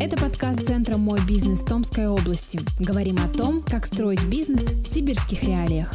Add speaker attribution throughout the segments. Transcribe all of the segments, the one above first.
Speaker 1: Это подкаст Центра «Мой бизнес» Томской области. Говорим о том, как строить бизнес в сибирских реалиях.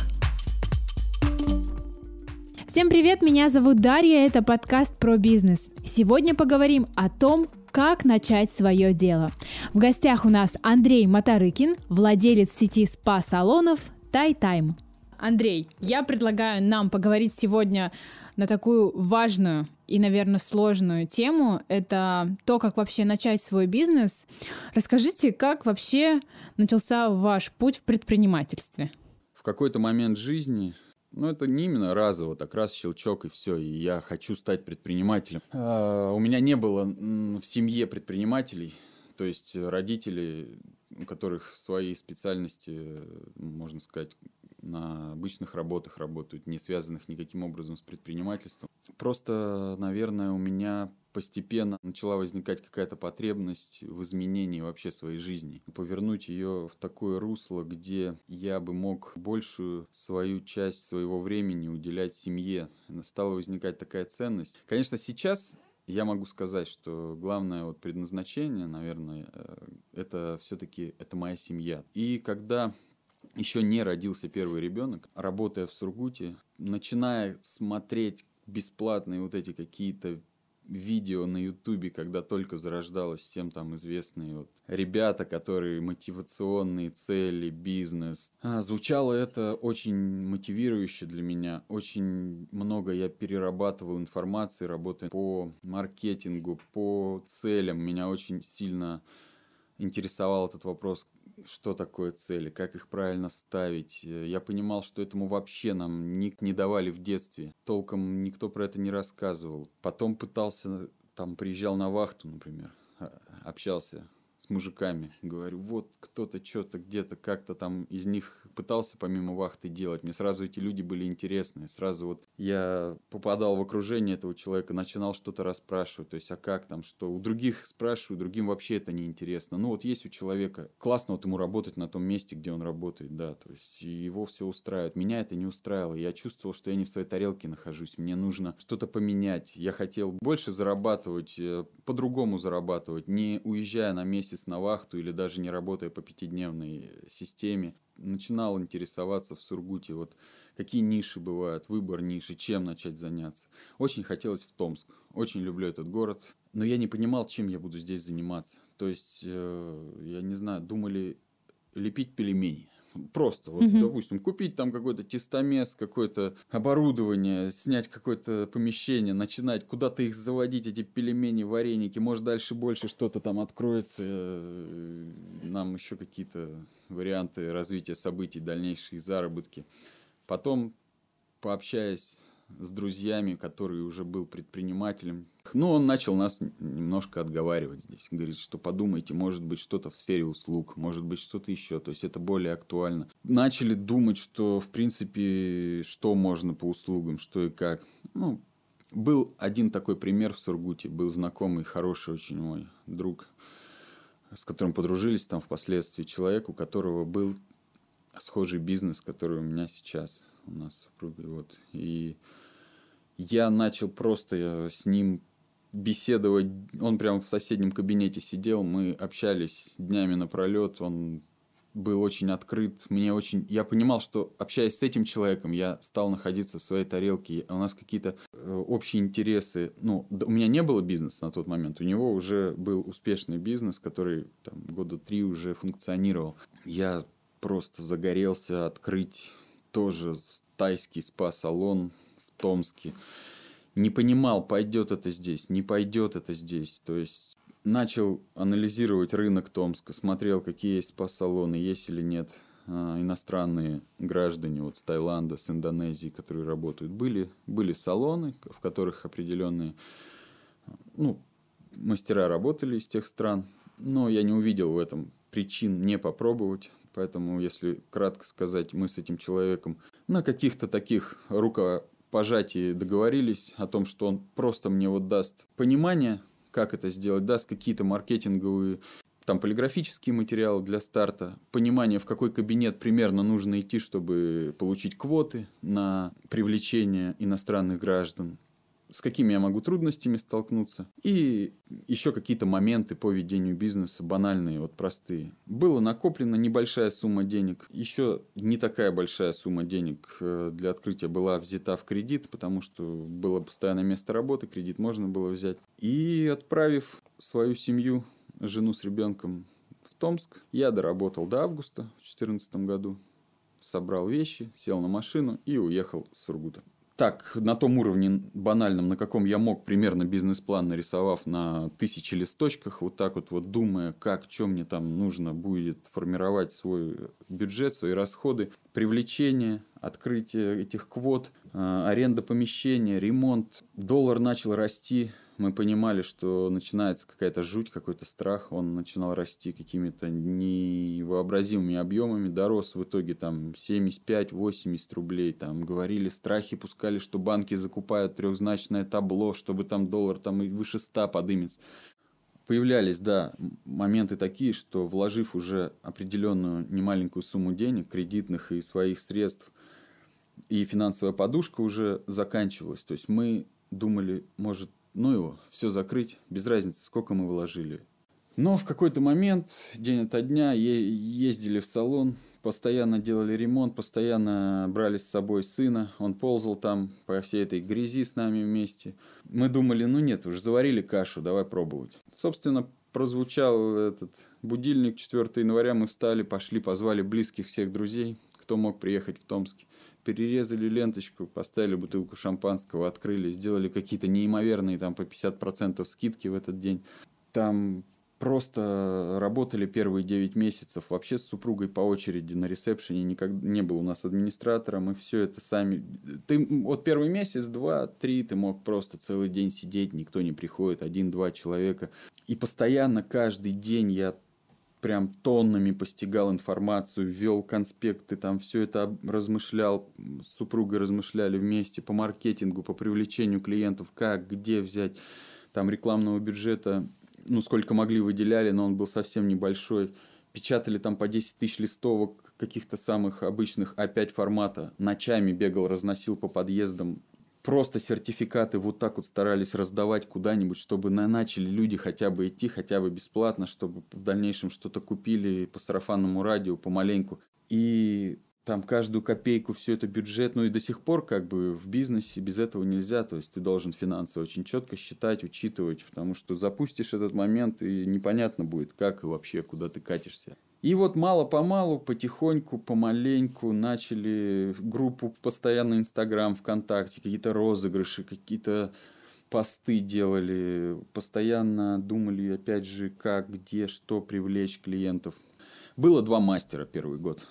Speaker 1: Всем привет, меня зовут Дарья, это подкаст про бизнес. Сегодня поговорим о том, как начать свое дело. В гостях у нас Андрей Моторыкин, владелец сети спа-салонов Тай-Тайм. Андрей, я предлагаю нам поговорить сегодня на такую важную и, наверное, сложную тему. Это то, как вообще начать свой бизнес. Расскажите, как вообще начался ваш путь в предпринимательстве?
Speaker 2: В какой-то момент жизни ну, это не именно разово, так раз щелчок и все, и я хочу стать предпринимателем. А, у меня не было в семье предпринимателей, то есть родители, у которых свои специальности, можно сказать, на обычных работах работают, не связанных никаким образом с предпринимательством. Просто, наверное, у меня постепенно начала возникать какая-то потребность в изменении вообще своей жизни. Повернуть ее в такое русло, где я бы мог большую свою часть своего времени уделять семье. Стала возникать такая ценность. Конечно, сейчас я могу сказать, что главное вот предназначение, наверное, э, это все-таки это моя семья. И когда еще не родился первый ребенок, работая в Сургуте, начиная смотреть бесплатные вот эти какие-то видео на Ютубе, когда только зарождалось всем там известные вот ребята, которые мотивационные цели, бизнес. А, звучало это очень мотивирующе для меня. Очень много я перерабатывал информации, работая по маркетингу, по целям. Меня очень сильно интересовал этот вопрос, что такое цели, как их правильно ставить. Я понимал, что этому вообще нам не, не давали в детстве. Толком никто про это не рассказывал. Потом пытался, там, приезжал на вахту, например, а, общался с мужиками. Говорю, вот кто-то что-то где-то как-то там из них пытался помимо вахты делать. Мне сразу эти люди были интересны. Сразу вот я попадал в окружение этого человека, начинал что-то расспрашивать. То есть, а как там, что? У других спрашиваю, другим вообще это не интересно. Ну вот есть у человека, классно вот ему работать на том месте, где он работает, да. То есть, его все устраивает. Меня это не устраивало. Я чувствовал, что я не в своей тарелке нахожусь. Мне нужно что-то поменять. Я хотел больше зарабатывать, э, по-другому зарабатывать, не уезжая на месяц месяц на вахту или даже не работая по пятидневной системе, начинал интересоваться в Сургуте, вот какие ниши бывают, выбор ниши, чем начать заняться. Очень хотелось в Томск, очень люблю этот город, но я не понимал, чем я буду здесь заниматься. То есть, э, я не знаю, думали лепить пельмени. Просто, вот, угу. допустим, купить там какой-то тестомес, какое-то оборудование, снять какое-то помещение, начинать куда-то их заводить, эти пельмени, вареники, может, дальше больше что-то там откроется, э, нам еще какие-то варианты развития событий, дальнейшие заработки. Потом, пообщаясь с друзьями, который уже был предпринимателем. Ну, он начал нас немножко отговаривать здесь. Говорит, что подумайте, может быть, что-то в сфере услуг, может быть, что-то еще. То есть, это более актуально. Начали думать, что, в принципе, что можно по услугам, что и как. Ну, был один такой пример в Сургуте. Был знакомый, хороший очень мой друг, с которым подружились там впоследствии. Человек, у которого был схожий бизнес, который у меня сейчас у нас с супругой. Вот. И я начал просто э, с ним беседовать. Он прямо в соседнем кабинете сидел, мы общались днями напролет. Он был очень открыт. Мне очень... Я понимал, что общаясь с этим человеком, я стал находиться в своей тарелке. У нас какие-то э, общие интересы. Ну, у меня не было бизнеса на тот момент. У него уже был успешный бизнес, который там, года три уже функционировал. Я просто загорелся открыть тоже тайский спа-салон Томске. Не понимал, пойдет это здесь, не пойдет это здесь. То есть начал анализировать рынок Томска, смотрел, какие есть спа-салоны, есть или нет а, иностранные граждане вот с Таиланда, с Индонезии, которые работают. Были, были салоны, в которых определенные ну, мастера работали из тех стран, но я не увидел в этом причин не попробовать. Поэтому, если кратко сказать, мы с этим человеком на каких-то таких рукопожатии договорились о том, что он просто мне вот даст понимание, как это сделать, даст какие-то маркетинговые там полиграфические материалы для старта, понимание, в какой кабинет примерно нужно идти, чтобы получить квоты на привлечение иностранных граждан, с какими я могу трудностями столкнуться. И еще какие-то моменты по ведению бизнеса, банальные, вот простые. Было накоплена небольшая сумма денег. Еще не такая большая сумма денег э, для открытия была взята в кредит, потому что было постоянное место работы, кредит можно было взять. И отправив свою семью, жену с ребенком в Томск, я доработал до августа в 2014 году собрал вещи, сел на машину и уехал с Сургута так, на том уровне банальном, на каком я мог, примерно бизнес-план нарисовав на тысячи листочках, вот так вот, вот думая, как, что мне там нужно будет формировать свой бюджет, свои расходы, привлечение, открытие этих квот, а, аренда помещения, ремонт. Доллар начал расти, мы понимали, что начинается какая-то жуть, какой-то страх, он начинал расти какими-то невообразимыми объемами, дорос в итоге там 75-80 рублей, там говорили, страхи пускали, что банки закупают трехзначное табло, чтобы там доллар там и выше 100 подымется. Появлялись, да, моменты такие, что вложив уже определенную немаленькую сумму денег, кредитных и своих средств, и финансовая подушка уже заканчивалась. То есть мы думали, может, ну его, все закрыть, без разницы, сколько мы вложили. Но в какой-то момент, день ото дня, ездили в салон, постоянно делали ремонт, постоянно брали с собой сына, он ползал там по всей этой грязи с нами вместе. Мы думали, ну нет, уже заварили кашу, давай пробовать. Собственно, прозвучал этот будильник 4 января, мы встали, пошли, позвали близких всех друзей, кто мог приехать в Томск перерезали ленточку, поставили бутылку шампанского, открыли, сделали какие-то неимоверные там по 50% скидки в этот день. Там просто работали первые 9 месяцев вообще с супругой по очереди на ресепшене, никогда не был у нас администратора, мы все это сами... Ты вот первый месяц, два, три, ты мог просто целый день сидеть, никто не приходит, один-два человека. И постоянно каждый день я прям тоннами постигал информацию, вел конспекты, там все это размышлял, с супругой размышляли вместе по маркетингу, по привлечению клиентов, как, где взять там рекламного бюджета, ну, сколько могли выделяли, но он был совсем небольшой. Печатали там по 10 тысяч листовок каких-то самых обычных А5 формата. Ночами бегал, разносил по подъездам просто сертификаты вот так вот старались раздавать куда-нибудь, чтобы на начали люди хотя бы идти, хотя бы бесплатно, чтобы в дальнейшем что-то купили по сарафанному радио помаленьку. И там каждую копейку, все это бюджет, ну и до сих пор как бы в бизнесе без этого нельзя, то есть ты должен финансово очень четко считать, учитывать, потому что запустишь этот момент и непонятно будет, как и вообще, куда ты катишься. И вот мало-помалу, потихоньку, помаленьку начали группу постоянно Инстаграм, ВКонтакте, какие-то розыгрыши, какие-то посты делали, постоянно думали, опять же, как, где, что привлечь клиентов. Было два мастера первый год.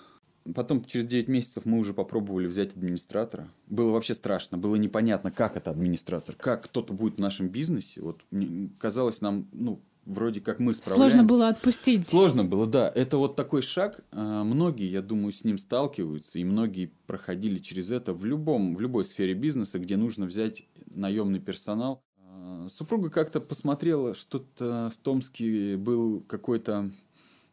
Speaker 2: Потом через 9 месяцев мы уже попробовали взять администратора. Было вообще страшно, было непонятно, как это администратор, как кто-то будет в нашем бизнесе. Вот казалось нам, ну, вроде как мы справляемся.
Speaker 1: Сложно было отпустить.
Speaker 2: Сложно было, да. Это вот такой шаг. А, многие, я думаю, с ним сталкиваются, и многие проходили через это в любом, в любой сфере бизнеса, где нужно взять наемный персонал. А, супруга как-то посмотрела, что-то в Томске был какой-то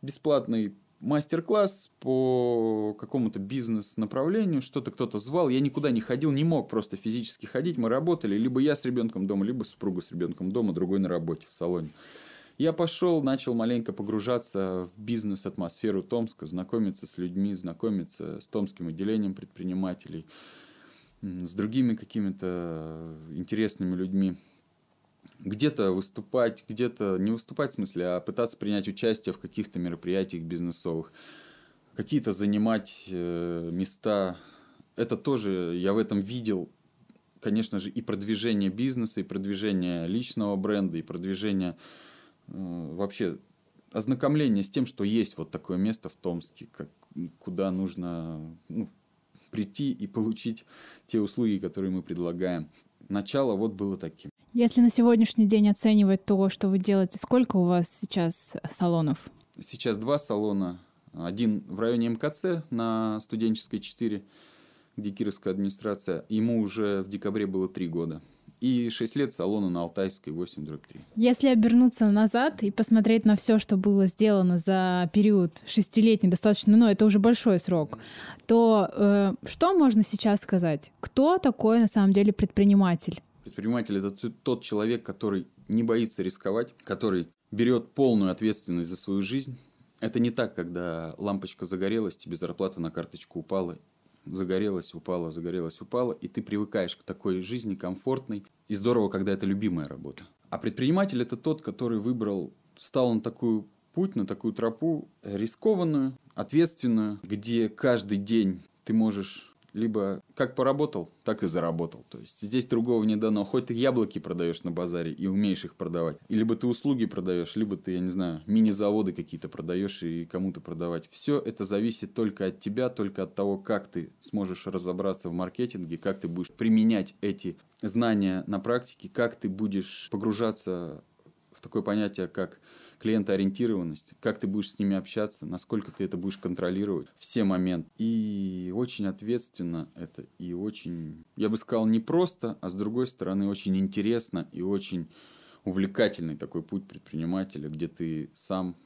Speaker 2: бесплатный мастер-класс по какому-то бизнес-направлению, что-то кто-то звал. Я никуда не ходил, не мог просто физически ходить. Мы работали, либо я с ребенком дома, либо супруга с ребенком дома, другой на работе в салоне. Я пошел, начал маленько погружаться в бизнес-атмосферу Томска, знакомиться с людьми, знакомиться с томским отделением предпринимателей, с другими какими-то интересными людьми. Где-то выступать, где-то не выступать в смысле, а пытаться принять участие в каких-то мероприятиях бизнесовых, какие-то занимать э, места. Это тоже я в этом видел конечно же, и продвижение бизнеса, и продвижение личного бренда, и продвижение вообще ознакомление с тем, что есть вот такое место в Томске, как, куда нужно ну, прийти и получить те услуги, которые мы предлагаем. Начало вот было таким.
Speaker 1: Если на сегодняшний день оценивать то, что вы делаете, сколько у вас сейчас салонов?
Speaker 2: Сейчас два салона. Один в районе МКЦ на студенческой 4, где Кировская администрация. Ему уже в декабре было три года и 6 лет салона на Алтайской 8 дробь 3.
Speaker 1: Если обернуться назад и посмотреть на все, что было сделано за период шестилетний, достаточно, ну, это уже большой срок, то э, что можно сейчас сказать? Кто такой на самом деле предприниматель?
Speaker 2: Предприниматель – это тот человек, который не боится рисковать, который берет полную ответственность за свою жизнь. Это не так, когда лампочка загорелась, тебе зарплата на карточку упала, загорелась, упала, загорелась, упала, и ты привыкаешь к такой жизни комфортной. И здорово, когда это любимая работа. А предприниматель – это тот, который выбрал, стал на такую путь, на такую тропу рискованную, ответственную, где каждый день ты можешь либо как поработал, так и заработал. То есть здесь другого не дано. Хоть ты яблоки продаешь на базаре и умеешь их продавать, либо ты услуги продаешь, либо ты, я не знаю, мини-заводы какие-то продаешь и кому-то продавать. Все это зависит только от тебя, только от того, как ты сможешь разобраться в маркетинге, как ты будешь применять эти знания на практике, как ты будешь погружаться в такое понятие, как клиентоориентированность, как ты будешь с ними общаться, насколько ты это будешь контролировать, все моменты. И очень ответственно это, и очень, я бы сказал, не просто, а с другой стороны очень интересно и очень увлекательный такой путь предпринимателя, где ты сам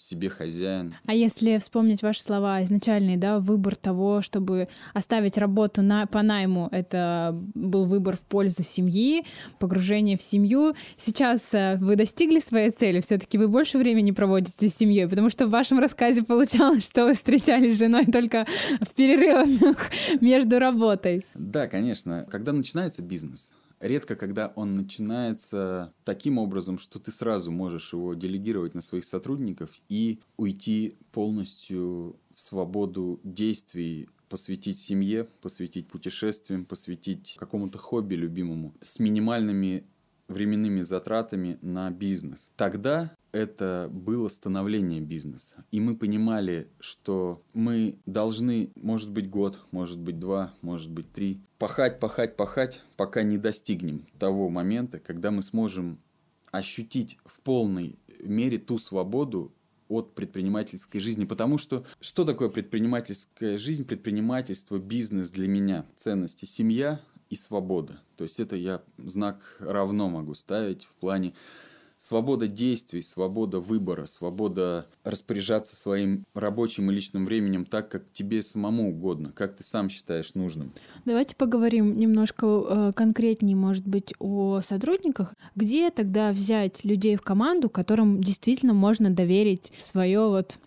Speaker 2: себе хозяин.
Speaker 1: А если вспомнить ваши слова изначальные, да, выбор того, чтобы оставить работу на, по найму, это был выбор в пользу семьи, погружение в семью. Сейчас э, вы достигли своей цели, все-таки вы больше времени проводите с семьей, потому что в вашем рассказе получалось, что вы встречались с женой только в перерывах между работой.
Speaker 2: Да, конечно. Когда начинается бизнес, редко когда он начинается таким образом, что ты сразу можешь его делегировать на своих сотрудников и уйти полностью в свободу действий посвятить семье, посвятить путешествиям, посвятить какому-то хобби любимому с минимальными временными затратами на бизнес. Тогда это было становление бизнеса. И мы понимали, что мы должны, может быть, год, может быть, два, может быть, три, пахать, пахать, пахать, пока не достигнем того момента, когда мы сможем ощутить в полной мере ту свободу от предпринимательской жизни. Потому что что такое предпринимательская жизнь, предпринимательство, бизнес для меня? Ценности. Семья и свобода. То есть это я знак равно могу ставить в плане свобода действий, свобода выбора, свобода распоряжаться своим рабочим и личным временем так, как тебе самому угодно, как ты сам считаешь нужным.
Speaker 1: Давайте поговорим немножко э, конкретнее, может быть, о сотрудниках. Где тогда взять людей в команду, которым действительно можно доверить свое вот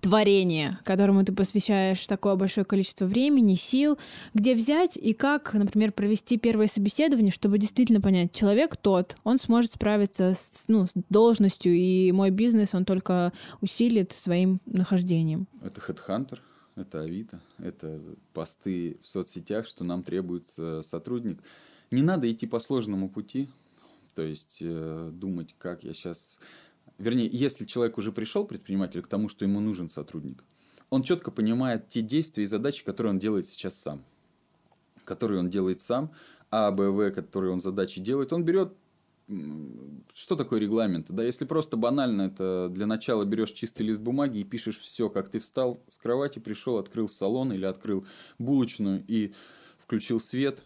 Speaker 1: творение, которому ты посвящаешь такое большое количество времени, сил, где взять и как, например, провести первое собеседование, чтобы действительно понять, человек тот, он сможет справиться с, ну, с должностью, и мой бизнес он только усилит своим нахождением.
Speaker 2: Это HeadHunter, это Авито, это посты в соцсетях, что нам требуется сотрудник. Не надо идти по сложному пути, то есть э, думать, как я сейчас вернее, если человек уже пришел, предприниматель, к тому, что ему нужен сотрудник, он четко понимает те действия и задачи, которые он делает сейчас сам. Которые он делает сам, А, Б, В, которые он задачи делает, он берет что такое регламент? Да, если просто банально, это для начала берешь чистый лист бумаги и пишешь все, как ты встал с кровати, пришел, открыл салон или открыл булочную и включил свет,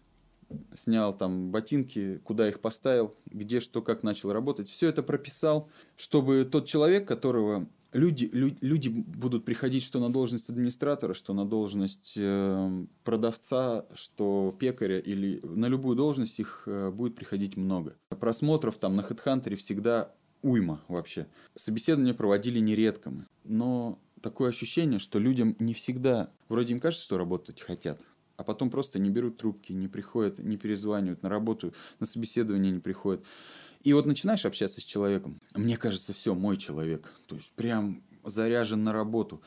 Speaker 2: снял там ботинки, куда их поставил, где что, как начал работать. Все это прописал, чтобы тот человек, которого люди, люди, люди будут приходить что на должность администратора, что на должность э, продавца, что пекаря или на любую должность их э, будет приходить много. Просмотров там на HeadHunter всегда уйма вообще. Собеседования проводили нередко мы, но такое ощущение, что людям не всегда, вроде им кажется, что работать хотят, а потом просто не берут трубки, не приходят, не перезванивают на работу, на собеседование не приходят. И вот начинаешь общаться с человеком, мне кажется, все, мой человек, то есть прям заряжен на работу,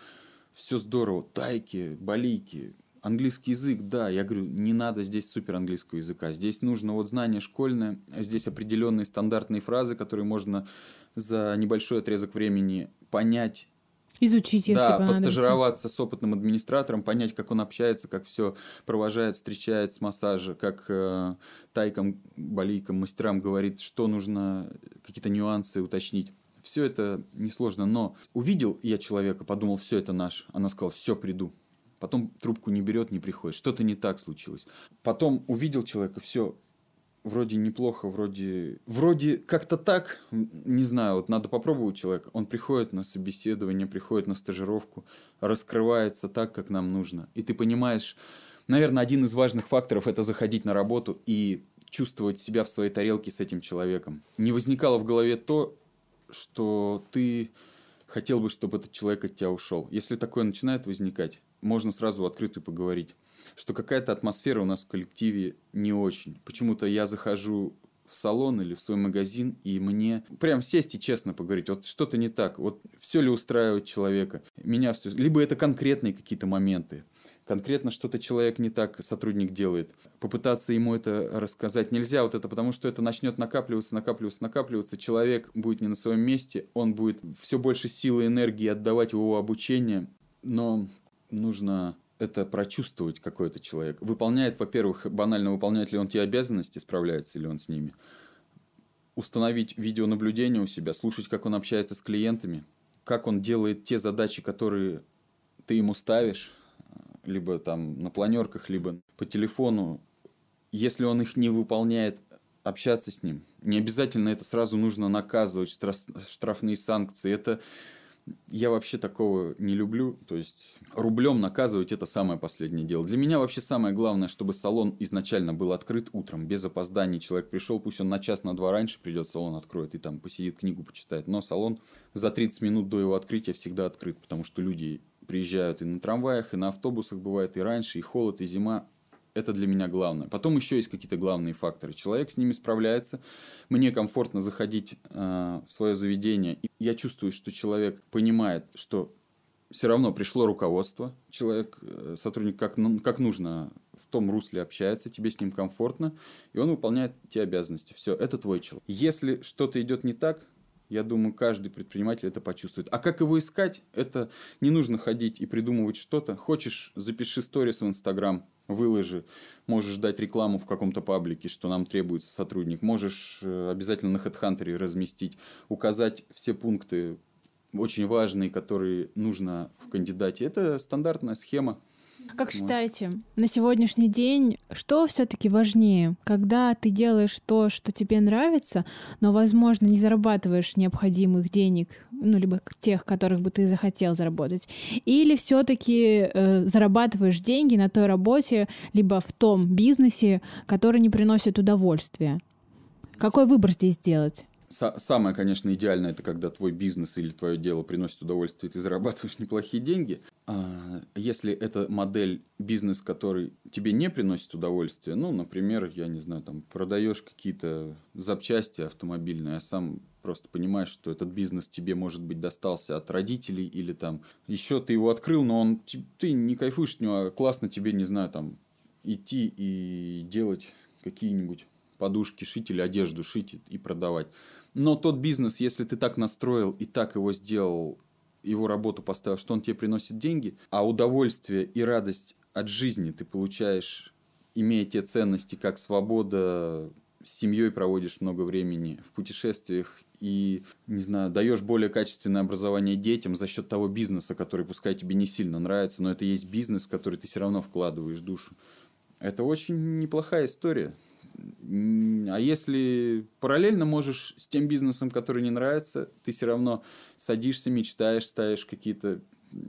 Speaker 2: все здорово, тайки, балики, английский язык, да, я говорю, не надо здесь супер английского языка, здесь нужно вот знание школьное, здесь определенные стандартные фразы, которые можно за небольшой отрезок времени понять
Speaker 1: Изучить, если
Speaker 2: Да, постажироваться с опытным администратором, понять, как он общается, как все провожает, встречает с массажа, как э, тайкам, балийкам, мастерам говорит, что нужно, какие-то нюансы уточнить. Все это несложно, но увидел я человека, подумал, все это наш. Она сказала, все, приду. Потом трубку не берет, не приходит. Что-то не так случилось. Потом увидел человека, все, вроде неплохо, вроде, вроде как-то так, не знаю, вот надо попробовать человека. Он приходит на собеседование, приходит на стажировку, раскрывается так, как нам нужно. И ты понимаешь, наверное, один из важных факторов – это заходить на работу и чувствовать себя в своей тарелке с этим человеком. Не возникало в голове то, что ты хотел бы, чтобы этот человек от тебя ушел. Если такое начинает возникать, можно сразу в открытую поговорить, что какая-то атмосфера у нас в коллективе не очень. Почему-то я захожу в салон или в свой магазин, и мне прям сесть и честно поговорить, вот что-то не так, вот все ли устраивает человека, меня все, либо это конкретные какие-то моменты, конкретно что-то человек не так, сотрудник делает. Попытаться ему это рассказать нельзя, вот это потому что это начнет накапливаться, накапливаться, накапливаться. Человек будет не на своем месте, он будет все больше силы и энергии отдавать в его обучение, но нужно это прочувствовать какой-то человек. Выполняет, во-первых, банально выполняет ли он те обязанности, справляется ли он с ними. Установить видеонаблюдение у себя, слушать, как он общается с клиентами, как он делает те задачи, которые ты ему ставишь, либо там на планерках, либо по телефону. Если он их не выполняет, общаться с ним. Не обязательно это сразу нужно наказывать, штрафные санкции. Это я вообще такого не люблю. То есть рублем наказывать это самое последнее дело. Для меня вообще самое главное, чтобы салон изначально был открыт утром, без опозданий. Человек пришел, пусть он на час, на два раньше придет, салон откроет и там посидит, книгу почитает. Но салон за 30 минут до его открытия всегда открыт, потому что люди приезжают и на трамваях, и на автобусах бывает и раньше, и холод, и зима. Это для меня главное. Потом еще есть какие-то главные факторы. Человек с ними справляется. Мне комфортно заходить э, в свое заведение. И я чувствую, что человек понимает, что все равно пришло руководство. Человек, э, сотрудник, как, как нужно в том русле общается, тебе с ним комфортно, и он выполняет те обязанности. Все, это твой человек. Если что-то идет не так, я думаю, каждый предприниматель это почувствует. А как его искать? Это не нужно ходить и придумывать что-то. Хочешь, запиши сторис в Инстаграм, выложи. Можешь дать рекламу в каком-то паблике, что нам требуется сотрудник. Можешь э, обязательно на HeadHunter разместить, указать все пункты очень важные, которые нужно в кандидате. Это стандартная схема.
Speaker 1: Как считаете, на сегодняшний день что все-таки важнее, когда ты делаешь то, что тебе нравится, но, возможно, не зарабатываешь необходимых денег, ну, либо тех, которых бы ты захотел заработать, или все-таки э, зарабатываешь деньги на той работе, либо в том бизнесе, который не приносит удовольствия? Какой выбор здесь сделать?
Speaker 2: Самое, конечно, идеальное, это когда твой бизнес или твое дело приносит удовольствие, и ты зарабатываешь неплохие деньги. А если это модель бизнес, который тебе не приносит удовольствие, ну, например, я не знаю, там продаешь какие-то запчасти автомобильные, а сам просто понимаешь, что этот бизнес тебе, может быть, достался от родителей или там еще ты его открыл, но он ты не кайфуешь от него, а классно тебе, не знаю, там идти и делать какие-нибудь подушки шить или одежду шить и продавать. Но тот бизнес, если ты так настроил и так его сделал, его работу поставил, что он тебе приносит деньги, а удовольствие и радость от жизни ты получаешь, имея те ценности, как свобода, с семьей проводишь много времени в путешествиях и, не знаю, даешь более качественное образование детям за счет того бизнеса, который пускай тебе не сильно нравится, но это есть бизнес, в который ты все равно вкладываешь душу. Это очень неплохая история. А если параллельно можешь с тем бизнесом, который не нравится, ты все равно садишься, мечтаешь, ставишь какие-то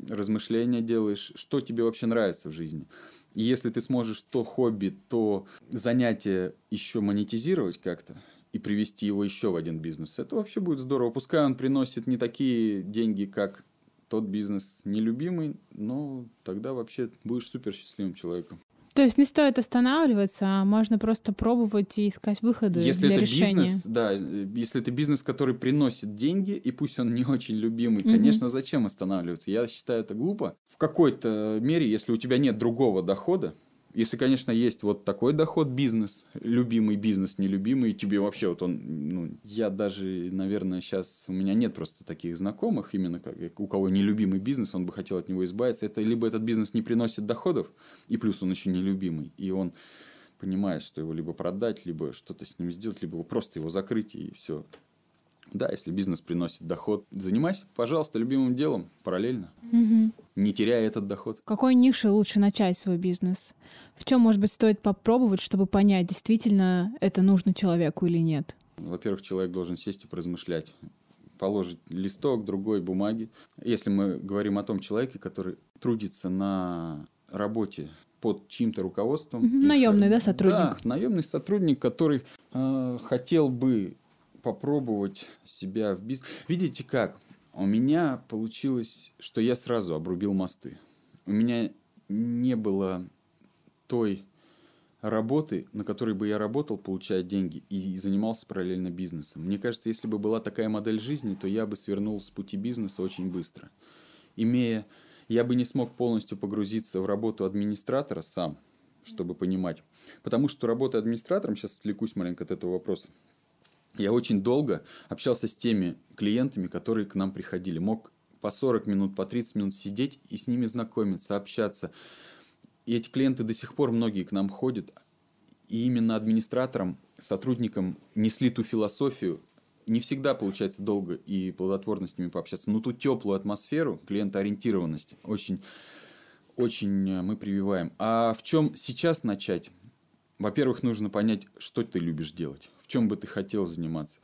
Speaker 2: размышления делаешь, что тебе вообще нравится в жизни. И если ты сможешь то хобби, то занятие еще монетизировать как-то и привести его еще в один бизнес, это вообще будет здорово. Пускай он приносит не такие деньги, как тот бизнес нелюбимый, но тогда вообще будешь супер счастливым человеком.
Speaker 1: То есть не стоит останавливаться, а можно просто пробовать и искать выходы
Speaker 2: если
Speaker 1: для
Speaker 2: это
Speaker 1: решения.
Speaker 2: Бизнес, да, если это бизнес, который приносит деньги, и пусть он не очень любимый, mm-hmm. конечно, зачем останавливаться? Я считаю это глупо. В какой-то мере, если у тебя нет другого дохода, если, конечно, есть вот такой доход, бизнес, любимый бизнес, нелюбимый, тебе вообще вот он, ну, я даже, наверное, сейчас, у меня нет просто таких знакомых, именно как, у кого нелюбимый бизнес, он бы хотел от него избавиться, это либо этот бизнес не приносит доходов, и плюс он еще нелюбимый, и он понимает, что его либо продать, либо что-то с ним сделать, либо просто его закрыть, и все. Да, если бизнес приносит доход, занимайся, пожалуйста, любимым делом параллельно, угу. не теряя этот доход.
Speaker 1: Какой нише лучше начать свой бизнес? В чем, может быть, стоит попробовать, чтобы понять, действительно это нужно человеку или нет?
Speaker 2: Во-первых, человек должен сесть и поразмышлять положить листок другой бумаги. Если мы говорим о том человеке, который трудится на работе под чьим-то руководством.
Speaker 1: Наемный, да, сотрудник?
Speaker 2: Да, наемный сотрудник, который э, хотел бы попробовать себя в бизнесе. Видите как? У меня получилось, что я сразу обрубил мосты. У меня не было той работы, на которой бы я работал, получая деньги, и занимался параллельно бизнесом. Мне кажется, если бы была такая модель жизни, то я бы свернул с пути бизнеса очень быстро. Имея, я бы не смог полностью погрузиться в работу администратора сам, чтобы понимать. Потому что работа администратором, сейчас отвлекусь маленько от этого вопроса, я очень долго общался с теми клиентами, которые к нам приходили. Мог по 40 минут, по 30 минут сидеть и с ними знакомиться, общаться. И эти клиенты до сих пор многие к нам ходят. И именно администраторам, сотрудникам несли ту философию. Не всегда получается долго и плодотворно с ними пообщаться, но ту теплую атмосферу, клиентоориентированность очень, очень э, мы прививаем. А в чем сейчас начать? Во-первых, нужно понять, что ты любишь делать, чем бы ты хотел заниматься.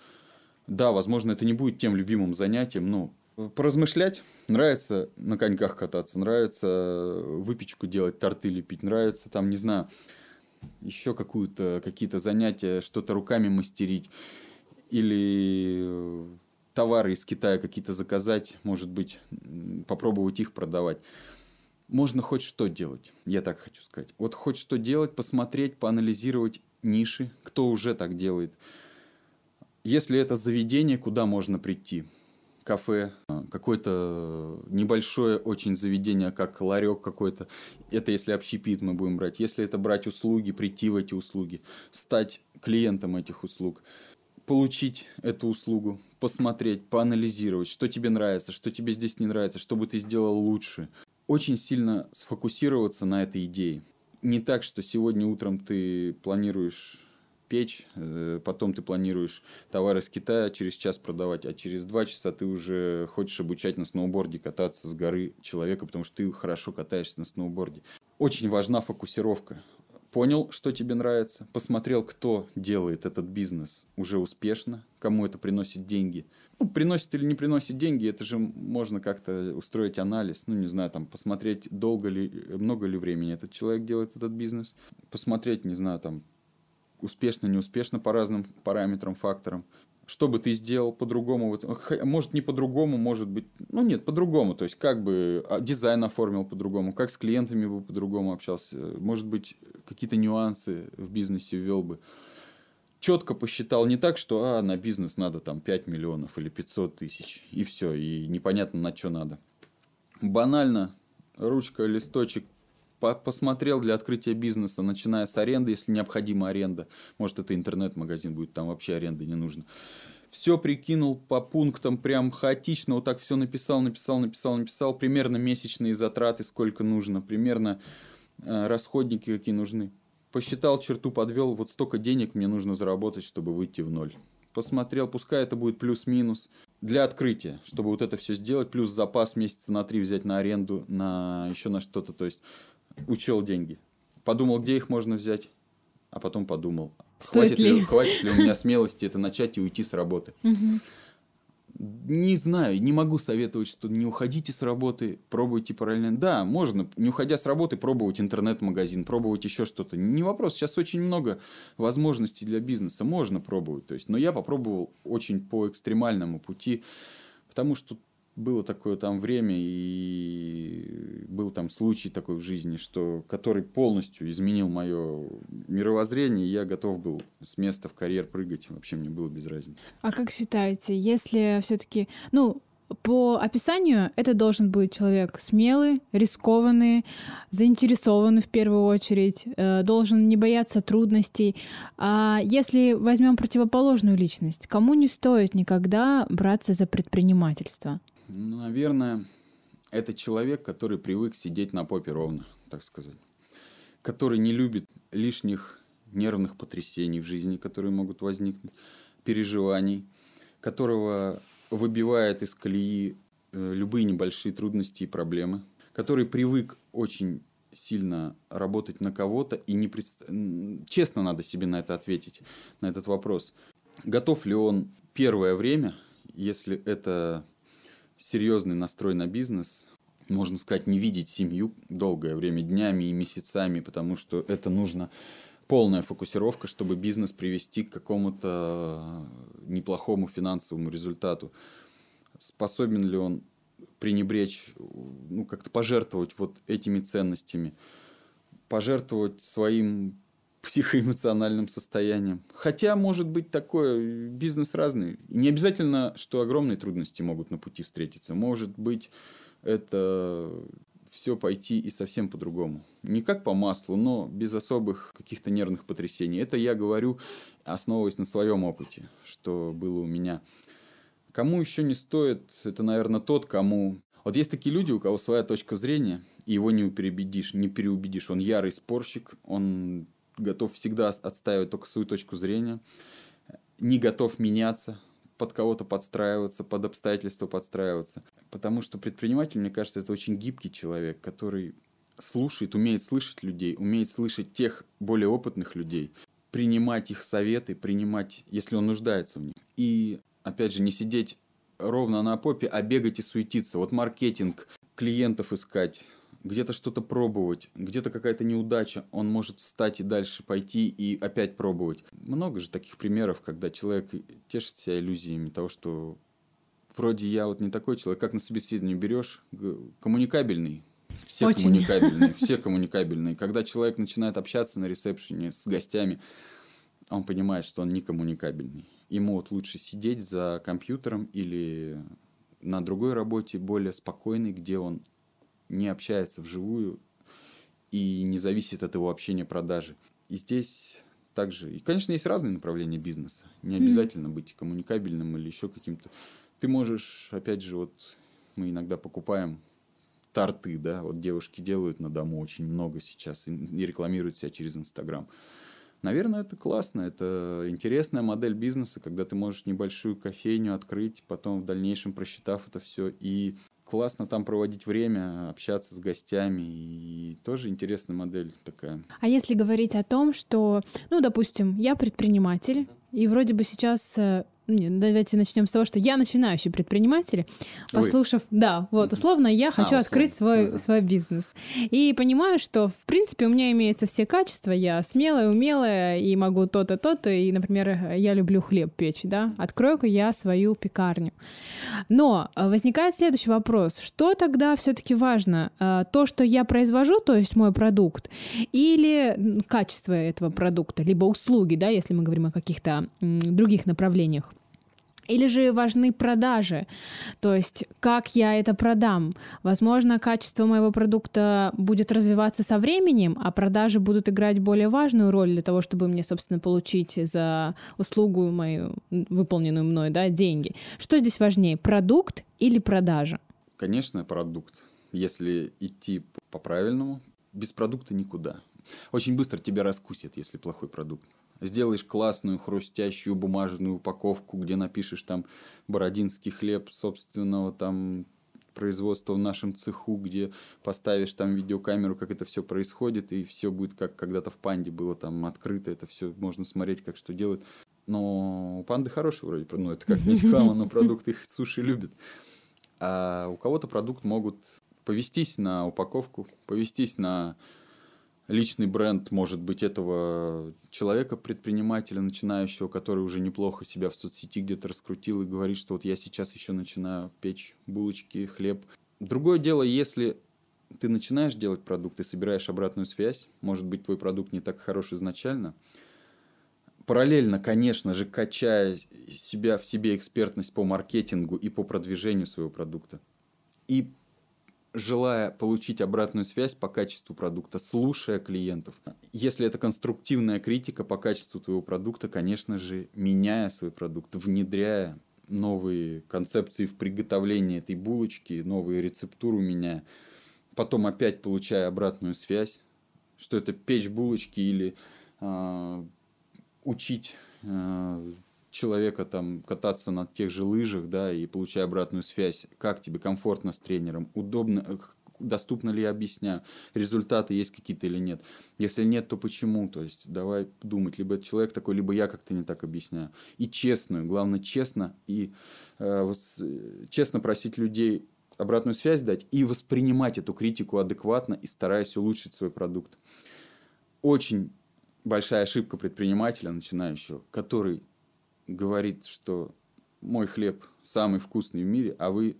Speaker 2: Да, возможно, это не будет тем любимым занятием, но поразмышлять. Нравится на коньках кататься, нравится выпечку делать, торты лепить, нравится там, не знаю, еще какую-то, какие-то занятия, что-то руками мастерить. Или товары из Китая какие-то заказать, может быть, попробовать их продавать. Можно хоть что делать, я так хочу сказать. Вот хоть что делать, посмотреть, поанализировать ниши, кто уже так делает. Если это заведение, куда можно прийти – кафе, какое-то небольшое очень заведение, как ларек какой-то. Это если общепит мы будем брать. Если это брать услуги, прийти в эти услуги, стать клиентом этих услуг, получить эту услугу, посмотреть, поанализировать, что тебе нравится, что тебе здесь не нравится, что бы ты сделал лучше. Очень сильно сфокусироваться на этой идее. Не так, что сегодня утром ты планируешь печь, э, потом ты планируешь товары из Китая через час продавать, а через два часа ты уже хочешь обучать на сноуборде кататься с горы человека, потому что ты хорошо катаешься на сноуборде. Очень важна фокусировка. Понял, что тебе нравится, посмотрел, кто делает этот бизнес уже успешно, кому это приносит деньги. Ну, приносит или не приносит деньги, это же можно как-то устроить анализ, ну, не знаю, там, посмотреть, долго ли, много ли времени этот человек делает этот бизнес, посмотреть, не знаю, там, успешно, неуспешно по разным параметрам, факторам. Что бы ты сделал по-другому? Может, не по-другому, может быть... Ну, нет, по-другому. То есть, как бы а, дизайн оформил по-другому, как с клиентами бы по-другому общался. Может быть, какие-то нюансы в бизнесе ввел бы. Четко посчитал не так, что а, на бизнес надо там 5 миллионов или 500 тысяч, и все, и непонятно на что надо. Банально, ручка, листочек, посмотрел для открытия бизнеса, начиная с аренды, если необходима аренда. Может, это интернет-магазин будет, там вообще аренды не нужно. Все прикинул по пунктам, прям хаотично, вот так все написал, написал, написал, написал. Примерно месячные затраты, сколько нужно, примерно э, расходники какие нужны. Посчитал, черту подвел, вот столько денег мне нужно заработать, чтобы выйти в ноль. Посмотрел, пускай это будет плюс-минус для открытия, чтобы вот это все сделать, плюс запас месяца на три взять на аренду, на еще на что-то. То есть учел деньги. Подумал, где их можно взять, а потом подумал,
Speaker 1: Стоит
Speaker 2: хватит
Speaker 1: ли?
Speaker 2: ли, хватит ли у меня смелости это начать и уйти с работы. Не знаю, не могу советовать, что не уходите с работы, пробуйте параллельно. Да, можно, не уходя с работы, пробовать интернет-магазин, пробовать еще что-то. Не вопрос, сейчас очень много возможностей для бизнеса, можно пробовать. То есть, но я попробовал очень по экстремальному пути, потому что было такое там время, и был там случай такой в жизни, что, который полностью изменил мое мировоззрение, и я готов был с места в карьер прыгать, вообще мне было без разницы.
Speaker 1: А как считаете, если все-таки, ну, по описанию это должен быть человек смелый, рискованный, заинтересованный в первую очередь, э, должен не бояться трудностей. А если возьмем противоположную личность, кому не стоит никогда браться за предпринимательство?
Speaker 2: Ну, наверное, это человек, который привык сидеть на попе ровно, так сказать. Который не любит лишних нервных потрясений в жизни, которые могут возникнуть, переживаний, которого выбивает из колеи э, любые небольшие трудности и проблемы, который привык очень сильно работать на кого-то и не предст... честно надо себе на это ответить, на этот вопрос. Готов ли он первое время, если это серьезный настрой на бизнес, можно сказать, не видеть семью долгое время, днями и месяцами, потому что это нужно полная фокусировка, чтобы бизнес привести к какому-то неплохому финансовому результату. Способен ли он пренебречь, ну, как-то пожертвовать вот этими ценностями, пожертвовать своим психоэмоциональным состоянием. Хотя, может быть, такое, бизнес разный. Не обязательно, что огромные трудности могут на пути встретиться. Может быть, это все пойти и совсем по-другому. Не как по маслу, но без особых каких-то нервных потрясений. Это я говорю, основываясь на своем опыте, что было у меня. Кому еще не стоит, это, наверное, тот, кому... Вот есть такие люди, у кого своя точка зрения, и его не переубедишь, не переубедишь. Он ярый спорщик, он готов всегда отстаивать только свою точку зрения, не готов меняться, под кого-то подстраиваться, под обстоятельства подстраиваться. Потому что предприниматель, мне кажется, это очень гибкий человек, который слушает, умеет слышать людей, умеет слышать тех более опытных людей, принимать их советы, принимать, если он нуждается в них. И, опять же, не сидеть ровно на попе, а бегать и суетиться. Вот маркетинг, клиентов искать, где-то что-то пробовать, где-то какая-то неудача, он может встать и дальше пойти и опять пробовать. Много же таких примеров, когда человек тешит себя иллюзиями того, что вроде я вот не такой человек, как на собеседование берешь, коммуникабельный, все Очень. коммуникабельные, все коммуникабельные. Когда человек начинает общаться на ресепшене с гостями, он понимает, что он не коммуникабельный. Ему вот лучше сидеть за компьютером или на другой работе, более спокойной, где он не общается вживую и не зависит от его общения продажи. И здесь также... И, конечно, есть разные направления бизнеса. Не обязательно mm-hmm. быть коммуникабельным или еще каким-то. Ты можешь, опять же, вот мы иногда покупаем торты, да, вот девушки делают на дому очень много сейчас и рекламируют себя через Инстаграм. Наверное, это классно, это интересная модель бизнеса, когда ты можешь небольшую кофейню открыть, потом в дальнейшем просчитав это все и классно там проводить время, общаться с гостями, и тоже интересная модель такая.
Speaker 1: А если говорить о том, что, ну, допустим, я предприниматель, и вроде бы сейчас э, нет, давайте начнем с того, что я начинающий предприниматель, послушав, Ой. да, вот условно я хочу а, открыть свой ага. свой бизнес и понимаю, что в принципе у меня имеются все качества, я смелая, умелая и могу то-то, то-то, и, например, я люблю хлеб печь, да, открою-ка я свою пекарню. Но э, возникает следующий вопрос: что тогда все-таки важно, э, то, что я произвожу, то есть мой продукт, или качество этого продукта, либо услуги, да, если мы говорим о каких-то других направлениях? Или же важны продажи, то есть как я это продам. Возможно, качество моего продукта будет развиваться со временем, а продажи будут играть более важную роль для того, чтобы мне, собственно, получить за услугу мою, выполненную мной, да, деньги. Что здесь важнее, продукт или продажа?
Speaker 2: Конечно, продукт. Если идти по правильному, без продукта никуда. Очень быстро тебя раскусят, если плохой продукт сделаешь классную хрустящую бумажную упаковку, где напишешь там бородинский хлеб собственного там производства в нашем цеху, где поставишь там видеокамеру, как это все происходит, и все будет как когда-то в панде было там открыто, это все можно смотреть, как что делают. Но у панды хороший вроде, ну это как не реклама, но продукт их суши любят. А у кого-то продукт могут повестись на упаковку, повестись на личный бренд, может быть, этого человека, предпринимателя, начинающего, который уже неплохо себя в соцсети где-то раскрутил и говорит, что вот я сейчас еще начинаю печь булочки, хлеб. Другое дело, если ты начинаешь делать продукт и собираешь обратную связь, может быть, твой продукт не так хорош изначально, параллельно, конечно же, качая себя в себе экспертность по маркетингу и по продвижению своего продукта, и желая получить обратную связь по качеству продукта, слушая клиентов. Если это конструктивная критика по качеству твоего продукта, конечно же, меняя свой продукт, внедряя новые концепции в приготовлении этой булочки, новые рецептуру меняя, потом опять получая обратную связь, что это печь булочки или э, учить э, человека там кататься на тех же лыжах, да, и получая обратную связь, как тебе комфортно с тренером, удобно, э, доступно ли я объясняю, результаты есть какие-то или нет. Если нет, то почему? То есть давай думать, либо человек такой, либо я как-то не так объясняю. И честную, главное честно, и э, честно просить людей обратную связь дать и воспринимать эту критику адекватно и стараясь улучшить свой продукт. Очень большая ошибка предпринимателя начинающего, который говорит, что мой хлеб самый вкусный в мире, а вы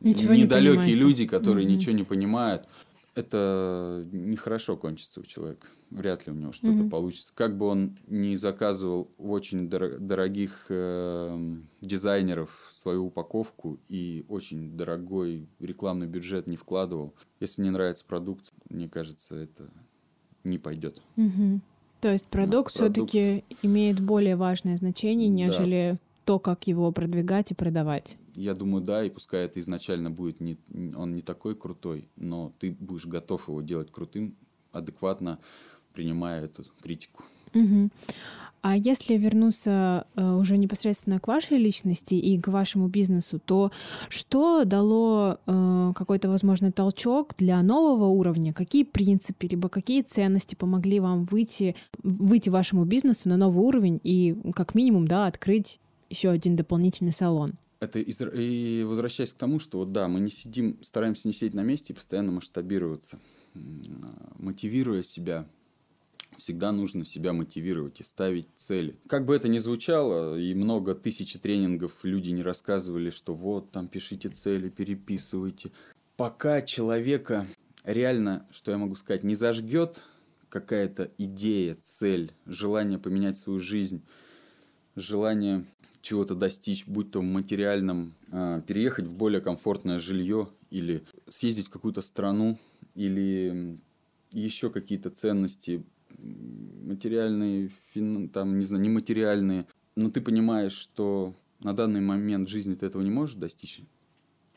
Speaker 2: ничего недалекие не люди, которые mm-hmm. ничего не понимают. Это нехорошо кончится у человека. Вряд ли у него что-то mm-hmm. получится. Как бы он ни заказывал в очень дор- дорогих э, дизайнеров свою упаковку и очень дорогой рекламный бюджет не вкладывал, если не нравится продукт, мне кажется, это не пойдет.
Speaker 1: Mm-hmm. То есть продукт, продукт... все-таки имеет более важное значение, нежели да. то, как его продвигать и продавать.
Speaker 2: Я думаю, да, и пускай это изначально будет не, он не такой крутой, но ты будешь готов его делать крутым, адекватно принимая эту критику.
Speaker 1: Угу. А если вернуться э, уже непосредственно к вашей личности и к вашему бизнесу, то что дало э, какой-то, возможно, толчок для нового уровня? Какие принципы, либо какие ценности помогли вам выйти, выйти вашему бизнесу на новый уровень и, как минимум, да, открыть еще один дополнительный салон?
Speaker 2: Это из... и возвращаясь к тому, что вот да, мы не сидим, стараемся не сидеть на месте и постоянно масштабироваться, мотивируя себя всегда нужно себя мотивировать и ставить цели. Как бы это ни звучало, и много тысяч тренингов люди не рассказывали, что вот там пишите цели, переписывайте. Пока человека реально, что я могу сказать, не зажгет какая-то идея, цель, желание поменять свою жизнь, желание чего-то достичь, будь то в материальном, э, переехать в более комфортное жилье или съездить в какую-то страну, или еще какие-то ценности, материальные, фин, там, не знаю, нематериальные, но ты понимаешь, что на данный момент жизни ты этого не можешь достичь,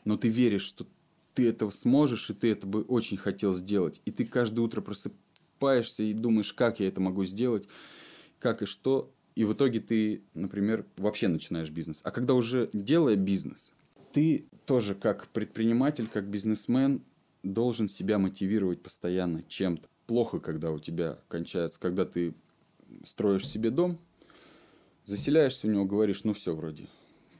Speaker 2: но ты веришь, что ты этого сможешь, и ты это бы очень хотел сделать. И ты каждое утро просыпаешься и думаешь, как я это могу сделать, как и что. И в итоге ты, например, вообще начинаешь бизнес. А когда уже делая бизнес, ты тоже как предприниматель, как бизнесмен должен себя мотивировать постоянно чем-то плохо, когда у тебя кончается, когда ты строишь себе дом, заселяешься в него, говоришь, ну все вроде,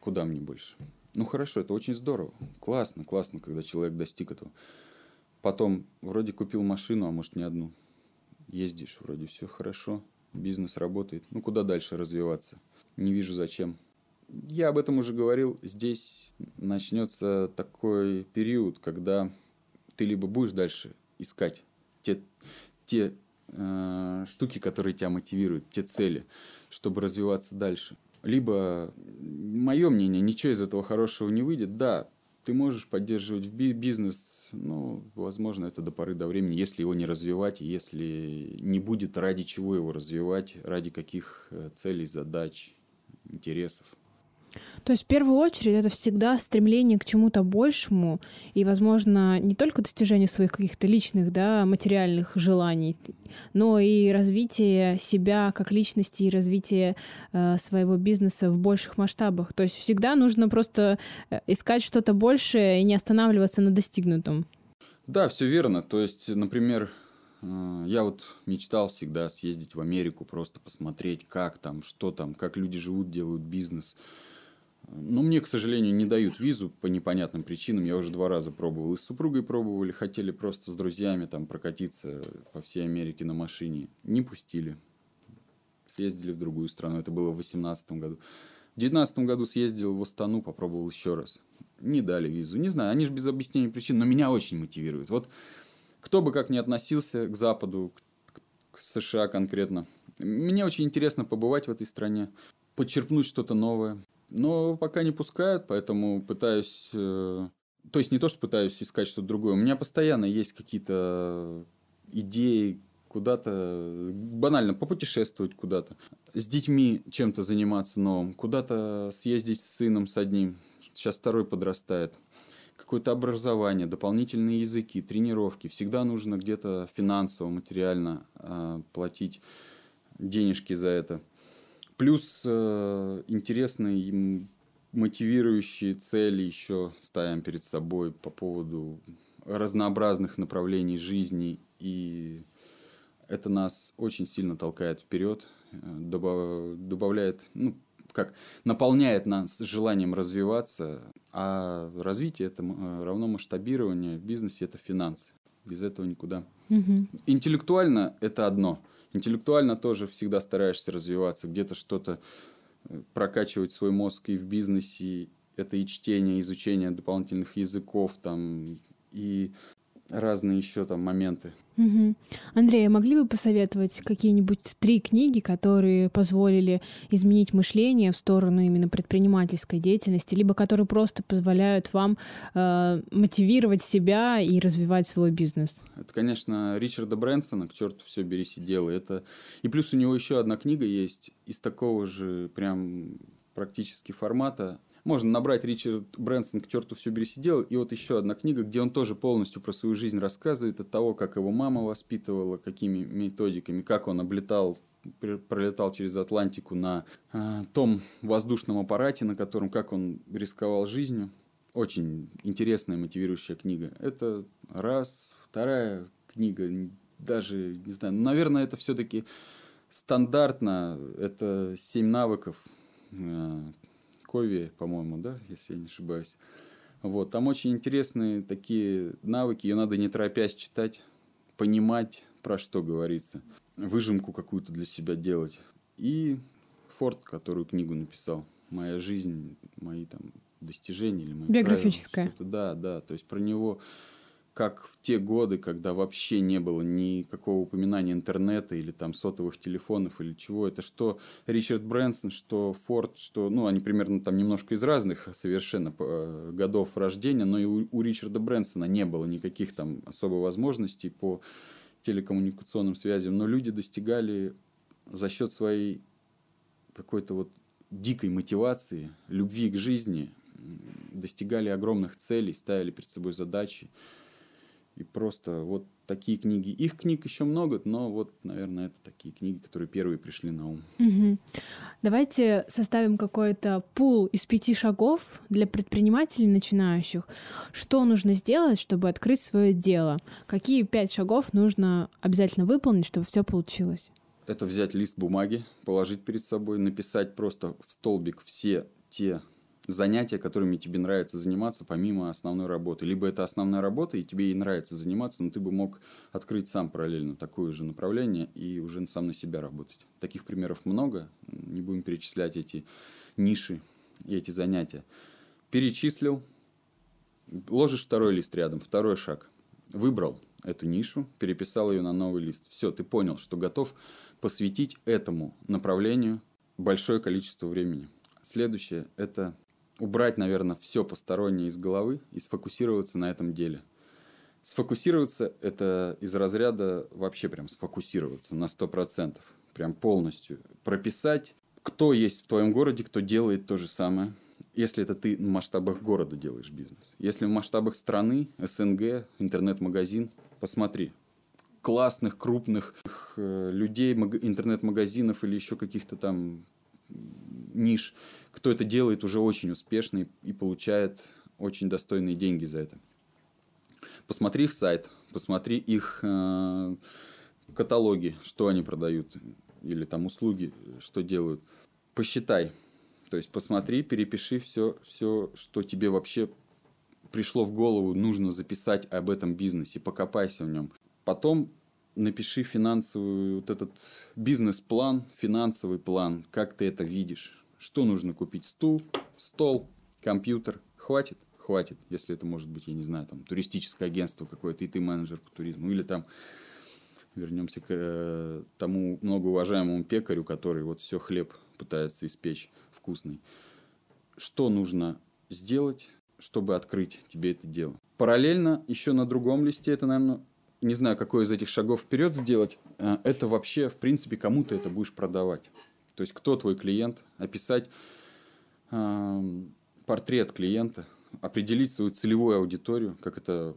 Speaker 2: куда мне больше? Ну хорошо, это очень здорово, классно, классно, когда человек достиг этого. Потом вроде купил машину, а может не одну. Ездишь, вроде все хорошо, бизнес работает. Ну куда дальше развиваться? Не вижу зачем. Я об этом уже говорил. Здесь начнется такой период, когда ты либо будешь дальше искать те, те э, штуки, которые тебя мотивируют, те цели, чтобы развиваться дальше. Либо, мое мнение, ничего из этого хорошего не выйдет. Да, ты можешь поддерживать бизнес, ну, возможно, это до поры до времени, если его не развивать, если не будет ради чего его развивать, ради каких э, целей, задач, интересов.
Speaker 1: То есть в первую очередь это всегда стремление к чему-то большему и, возможно, не только достижение своих каких-то личных, да, материальных желаний, но и развитие себя как личности и развитие э, своего бизнеса в больших масштабах. То есть всегда нужно просто э, искать что-то большее и не останавливаться на достигнутом.
Speaker 2: Да, все верно. То есть, например, э, я вот мечтал всегда съездить в Америку, просто посмотреть, как там, что там, как люди живут, делают бизнес. Но мне, к сожалению, не дают визу по непонятным причинам. Я уже два раза пробовал. И с супругой пробовали, хотели просто с друзьями там прокатиться по всей Америке на машине. Не пустили. Съездили в другую страну. Это было в 2018 году. В 2019 году съездил в Астану, попробовал еще раз. Не дали визу. Не знаю, они же без объяснения причин, но меня очень мотивирует. Вот кто бы как ни относился к Западу, к США конкретно, мне очень интересно побывать в этой стране, подчерпнуть что-то новое, но пока не пускают, поэтому пытаюсь... Э, то есть не то, что пытаюсь искать что-то другое. У меня постоянно есть какие-то идеи куда-то, банально, попутешествовать куда-то. С детьми чем-то заниматься новым. Куда-то съездить с сыном, с одним. Сейчас второй подрастает. Какое-то образование, дополнительные языки, тренировки. Всегда нужно где-то финансово, материально э, платить денежки за это. Плюс э, интересные мотивирующие цели еще ставим перед собой по поводу разнообразных направлений жизни. И это нас очень сильно толкает вперед, э, добавляет, ну, как наполняет нас желанием развиваться, а развитие это равно масштабирование в бизнесе это финансы. Без этого никуда. Угу. Интеллектуально это одно. Интеллектуально тоже всегда стараешься развиваться, где-то что-то э, прокачивать свой мозг и в бизнесе. Это и чтение, и изучение дополнительных языков, там, и разные еще там моменты.
Speaker 1: Угу. Андрей, а могли бы посоветовать какие-нибудь три книги, которые позволили изменить мышление в сторону именно предпринимательской деятельности, либо которые просто позволяют вам э, мотивировать себя и развивать свой бизнес?
Speaker 2: Это, конечно, Ричарда Брэнсона «К черту все бери делай». Это... И плюс у него еще одна книга есть из такого же прям практически формата можно набрать Ричард Брэнсон «К черту все бери сидел», и вот еще одна книга, где он тоже полностью про свою жизнь рассказывает, от того, как его мама воспитывала, какими методиками, как он облетал пролетал через Атлантику на э, том воздушном аппарате, на котором как он рисковал жизнью. Очень интересная, мотивирующая книга. Это раз. Вторая книга, даже, не знаю, наверное, это все-таки стандартно. Это «Семь навыков», э, Кови, по-моему, да, если я не ошибаюсь. Вот, там очень интересные такие навыки, ее надо не торопясь читать, понимать, про что говорится, выжимку какую-то для себя делать. И Форд, которую книгу написал, «Моя жизнь», мои там достижения или мои
Speaker 1: Биографическая.
Speaker 2: Правила, да, да, то есть про него как в те годы, когда вообще не было никакого упоминания интернета или там сотовых телефонов или чего. Это что Ричард Брэнсон, что Форд, что, ну, они примерно там немножко из разных совершенно э, годов рождения, но и у, у Ричарда Брэнсона не было никаких там особо возможностей по телекоммуникационным связям, но люди достигали за счет своей какой-то вот дикой мотивации, любви к жизни, достигали огромных целей, ставили перед собой задачи. И просто вот такие книги. Их книг еще много, но вот, наверное, это такие книги, которые первые пришли на ум.
Speaker 1: Угу. Давайте составим какой-то пул из пяти шагов для предпринимателей начинающих. Что нужно сделать, чтобы открыть свое дело? Какие пять шагов нужно обязательно выполнить, чтобы все получилось?
Speaker 2: Это взять лист бумаги, положить перед собой, написать просто в столбик все те занятия, которыми тебе нравится заниматься помимо основной работы. Либо это основная работа, и тебе и нравится заниматься, но ты бы мог открыть сам параллельно такое же направление и уже сам на себя работать. Таких примеров много, не будем перечислять эти ниши и эти занятия. Перечислил, ложишь второй лист рядом, второй шаг. Выбрал эту нишу, переписал ее на новый лист. Все, ты понял, что готов посвятить этому направлению большое количество времени. Следующее – это убрать, наверное, все постороннее из головы и сфокусироваться на этом деле. Сфокусироваться – это из разряда вообще прям сфокусироваться на 100%, прям полностью. Прописать, кто есть в твоем городе, кто делает то же самое. Если это ты в масштабах города делаешь бизнес. Если в масштабах страны, СНГ, интернет-магазин, посмотри. Классных, крупных э, людей, интернет-магазинов или еще каких-то там ниш – кто это делает уже очень успешно и, и получает очень достойные деньги за это. Посмотри их сайт, посмотри их э, каталоги, что они продают, или там услуги, что делают. Посчитай. То есть посмотри, перепиши все, все, что тебе вообще пришло в голову, нужно записать об этом бизнесе, покопайся в нем. Потом напиши финансовый вот этот бизнес-план, финансовый план, как ты это видишь, что нужно купить? Стул, стол, компьютер. Хватит? Хватит. Если это может быть, я не знаю, там, туристическое агентство какое-то, и ты менеджер по туризму. Или там вернемся к э, тому многоуважаемому пекарю, который вот все хлеб пытается испечь вкусный. Что нужно сделать, чтобы открыть тебе это дело? Параллельно еще на другом листе, это, наверное, не знаю, какой из этих шагов вперед сделать, э, это вообще, в принципе, кому ты это будешь продавать. То есть, кто твой клиент, описать э, портрет клиента, определить свою целевую аудиторию, как это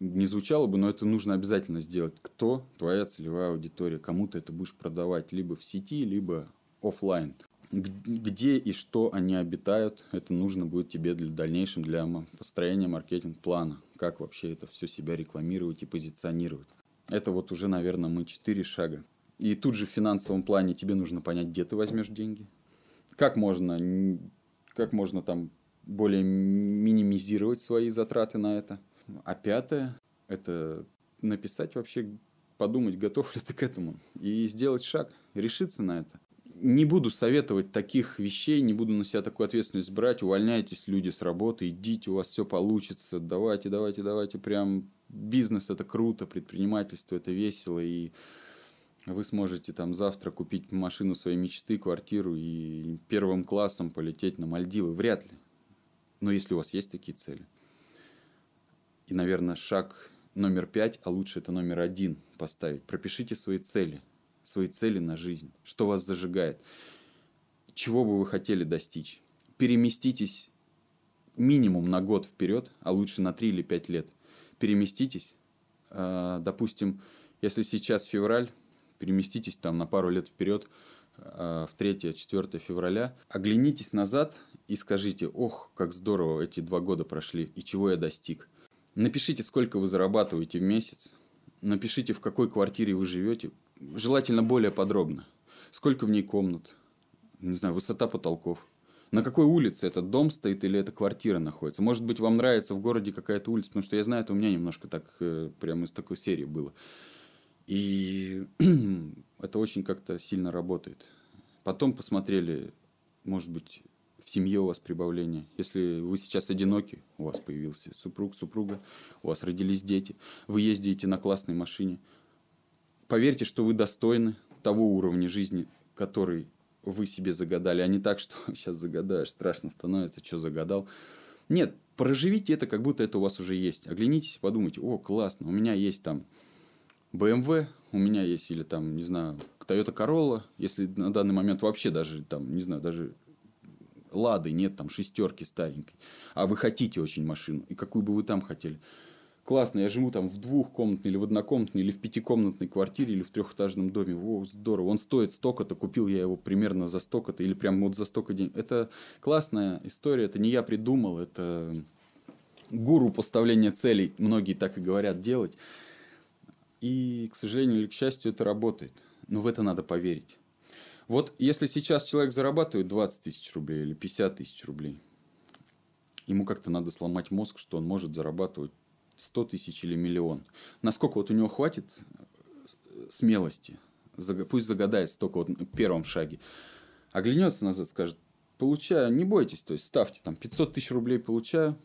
Speaker 2: не звучало бы, но это нужно обязательно сделать. Кто твоя целевая аудитория, кому ты это будешь продавать, либо в сети, либо офлайн. Где и что они обитают, это нужно будет тебе для дальнейшем для построения маркетинг-плана. Как вообще это все себя рекламировать и позиционировать. Это вот уже, наверное, мы четыре шага. И тут же в финансовом плане тебе нужно понять, где ты возьмешь деньги. как можно, как можно там более минимизировать свои затраты на это. А пятое – это написать вообще, подумать, готов ли ты к этому, и сделать шаг, решиться на это. Не буду советовать таких вещей, не буду на себя такую ответственность брать. Увольняйтесь, люди, с работы, идите, у вас все получится. Давайте, давайте, давайте. Прям бизнес – это круто, предпринимательство – это весело. И вы сможете там завтра купить машину своей мечты, квартиру и первым классом полететь на Мальдивы. Вряд ли. Но если у вас есть такие цели. И, наверное, шаг номер пять, а лучше это номер один поставить. Пропишите свои цели, свои цели на жизнь. Что вас зажигает? Чего бы вы хотели достичь? Переместитесь минимум на год вперед, а лучше на три или пять лет. Переместитесь. А, допустим, если сейчас февраль, переместитесь там на пару лет вперед, а, в 3-4 февраля, оглянитесь назад и скажите, ох, как здорово эти два года прошли и чего я достиг. Напишите, сколько вы зарабатываете в месяц, напишите, в какой квартире вы живете, желательно более подробно. Сколько в ней комнат, не знаю, высота потолков. На какой улице этот дом стоит или эта квартира находится? Может быть, вам нравится в городе какая-то улица, потому что я знаю, это у меня немножко так, э, прямо из такой серии было. И это очень как-то сильно работает. Потом посмотрели, может быть, в семье у вас прибавление. Если вы сейчас одиноки, у вас появился супруг, супруга, у вас родились дети, вы ездите на классной машине. Поверьте, что вы достойны того уровня жизни, который вы себе загадали, а не так, что сейчас загадаешь, страшно становится, что загадал. Нет, проживите это, как будто это у вас уже есть. Оглянитесь и подумайте, о, классно, у меня есть там BMW, у меня есть, или там, не знаю, Toyota Corolla, если на данный момент вообще даже, там, не знаю, даже Лады нет, там, шестерки старенькой. А вы хотите очень машину, и какую бы вы там хотели. Классно, я живу там в двухкомнатной или в однокомнатной, или в пятикомнатной квартире, или в трехэтажном доме. О, здорово, он стоит столько-то, купил я его примерно за столько-то, или прям вот за столько денег. Это классная история, это не я придумал, это гуру поставления целей, многие так и говорят делать. И, к сожалению или к счастью, это работает. Но в это надо поверить. Вот если сейчас человек зарабатывает 20 тысяч рублей или 50 тысяч рублей, ему как-то надо сломать мозг, что он может зарабатывать 100 тысяч или миллион. Насколько вот у него хватит э, смелости, пусть загадает столько вот в первом шаге, оглянется назад, скажет, получаю, не бойтесь, то есть ставьте там 500 тысяч рублей получаю,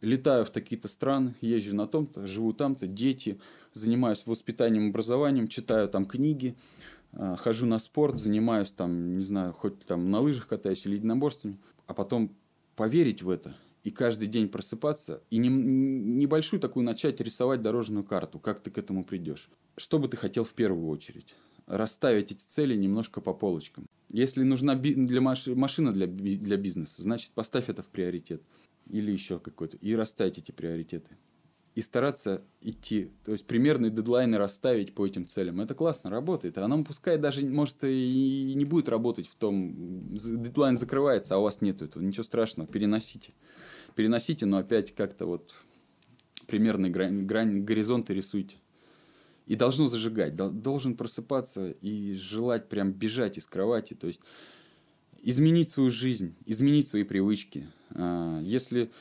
Speaker 2: летаю в такие-то страны, езжу на том-то, живу там-то, дети, занимаюсь воспитанием, образованием, читаю там книги, а, хожу на спорт, занимаюсь там, не знаю, хоть там на лыжах катаюсь или единоборствами, а потом поверить в это и каждый день просыпаться и не, небольшую такую начать рисовать дорожную карту, как ты к этому придешь. Что бы ты хотел в первую очередь? Расставить эти цели немножко по полочкам. Если нужна для маш... машина для, для бизнеса, значит поставь это в приоритет или еще какой-то, и расставить эти приоритеты. И стараться идти, то есть примерные дедлайны расставить по этим целям. Это классно, работает. Оно пускай даже, может, и не будет работать в том, дедлайн закрывается, а у вас нет этого. Ничего страшного, переносите. Переносите, но опять как-то вот примерные грань, грань горизонты рисуйте. И должно зажигать, должен просыпаться и желать прям бежать из кровати. То есть изменить свою жизнь, изменить свои привычки. А, если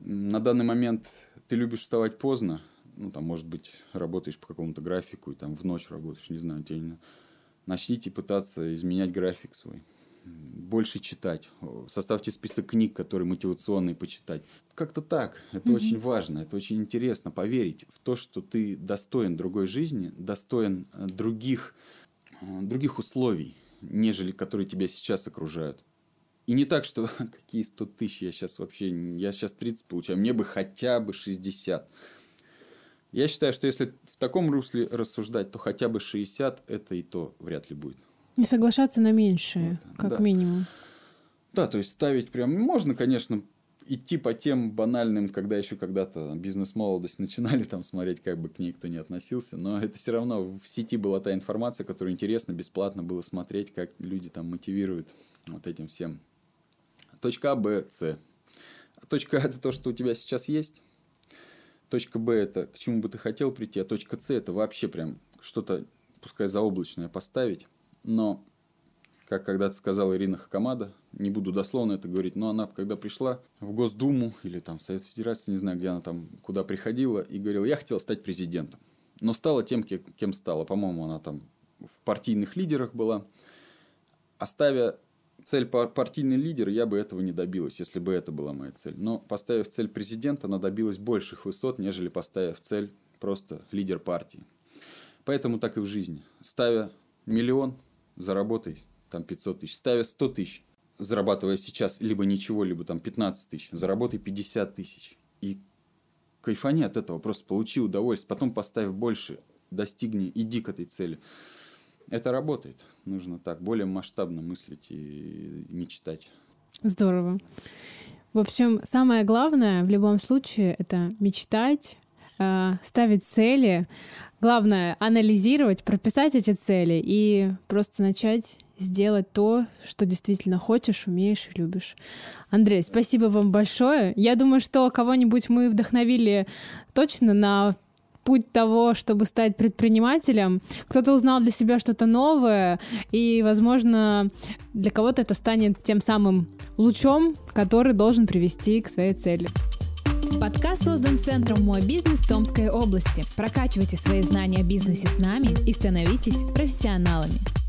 Speaker 2: на данный момент ты любишь вставать поздно, ну, там, может быть, работаешь по какому-то графику, и там в ночь работаешь, не знаю, тебе начните пытаться изменять график свой. Больше читать. Составьте список книг, которые мотивационные почитать. Как-то так. Это mm-hmm. очень важно, это очень интересно. Поверить в то, что ты достоин другой жизни, достоин э, других, э, других условий нежели которые тебя сейчас окружают. И не так, что какие 100 тысяч я сейчас вообще, я сейчас 30 получаю, мне бы хотя бы 60. Я считаю, что если в таком русле рассуждать, то хотя бы 60 это и то вряд ли будет.
Speaker 1: Не соглашаться на меньшее, вот, как
Speaker 2: да.
Speaker 1: минимум.
Speaker 2: Да, то есть ставить прям, можно, конечно, идти по тем банальным, когда еще когда-то бизнес-молодость начинали там смотреть, как бы к ней кто не относился, но это все равно в сети была та информация, которую интересно, бесплатно было смотреть, как люди там мотивируют вот этим всем. Точка А, Б, С. Точка А – это то, что у тебя сейчас есть. Точка Б – это к чему бы ты хотел прийти, а точка С – это вообще прям что-то, пускай заоблачное поставить, но как когда-то сказала Ирина Хакамада, не буду дословно это говорить, но она, когда пришла в Госдуму или там в Совет Федерации, не знаю, где она там, куда приходила, и говорила, я хотела стать президентом. Но стала тем, кем стала. По-моему, она там в партийных лидерах была. Оставя цель партийный лидер, я бы этого не добилась, если бы это была моя цель. Но поставив цель президента, она добилась больших высот, нежели поставив цель просто лидер партии. Поэтому так и в жизни. Ставя миллион, заработай там 500 тысяч. Ставя 100 тысяч, зарабатывая сейчас либо ничего, либо там 15 тысяч, заработай 50 тысяч. И кайфани от этого, просто получи удовольствие. Потом поставив больше, достигни, иди к этой цели. Это работает. Нужно так более масштабно мыслить и мечтать.
Speaker 1: Здорово. В общем, самое главное в любом случае это мечтать, э, ставить цели. Главное анализировать, прописать эти цели и просто начать сделать то, что действительно хочешь, умеешь и любишь. Андрей, спасибо вам большое. Я думаю, что кого-нибудь мы вдохновили точно на путь того, чтобы стать предпринимателем. Кто-то узнал для себя что-то новое, и, возможно, для кого-то это станет тем самым лучом, который должен привести к своей цели. Подкаст создан Центром «Мой бизнес» Томской области. Прокачивайте свои знания о бизнесе с нами и становитесь профессионалами.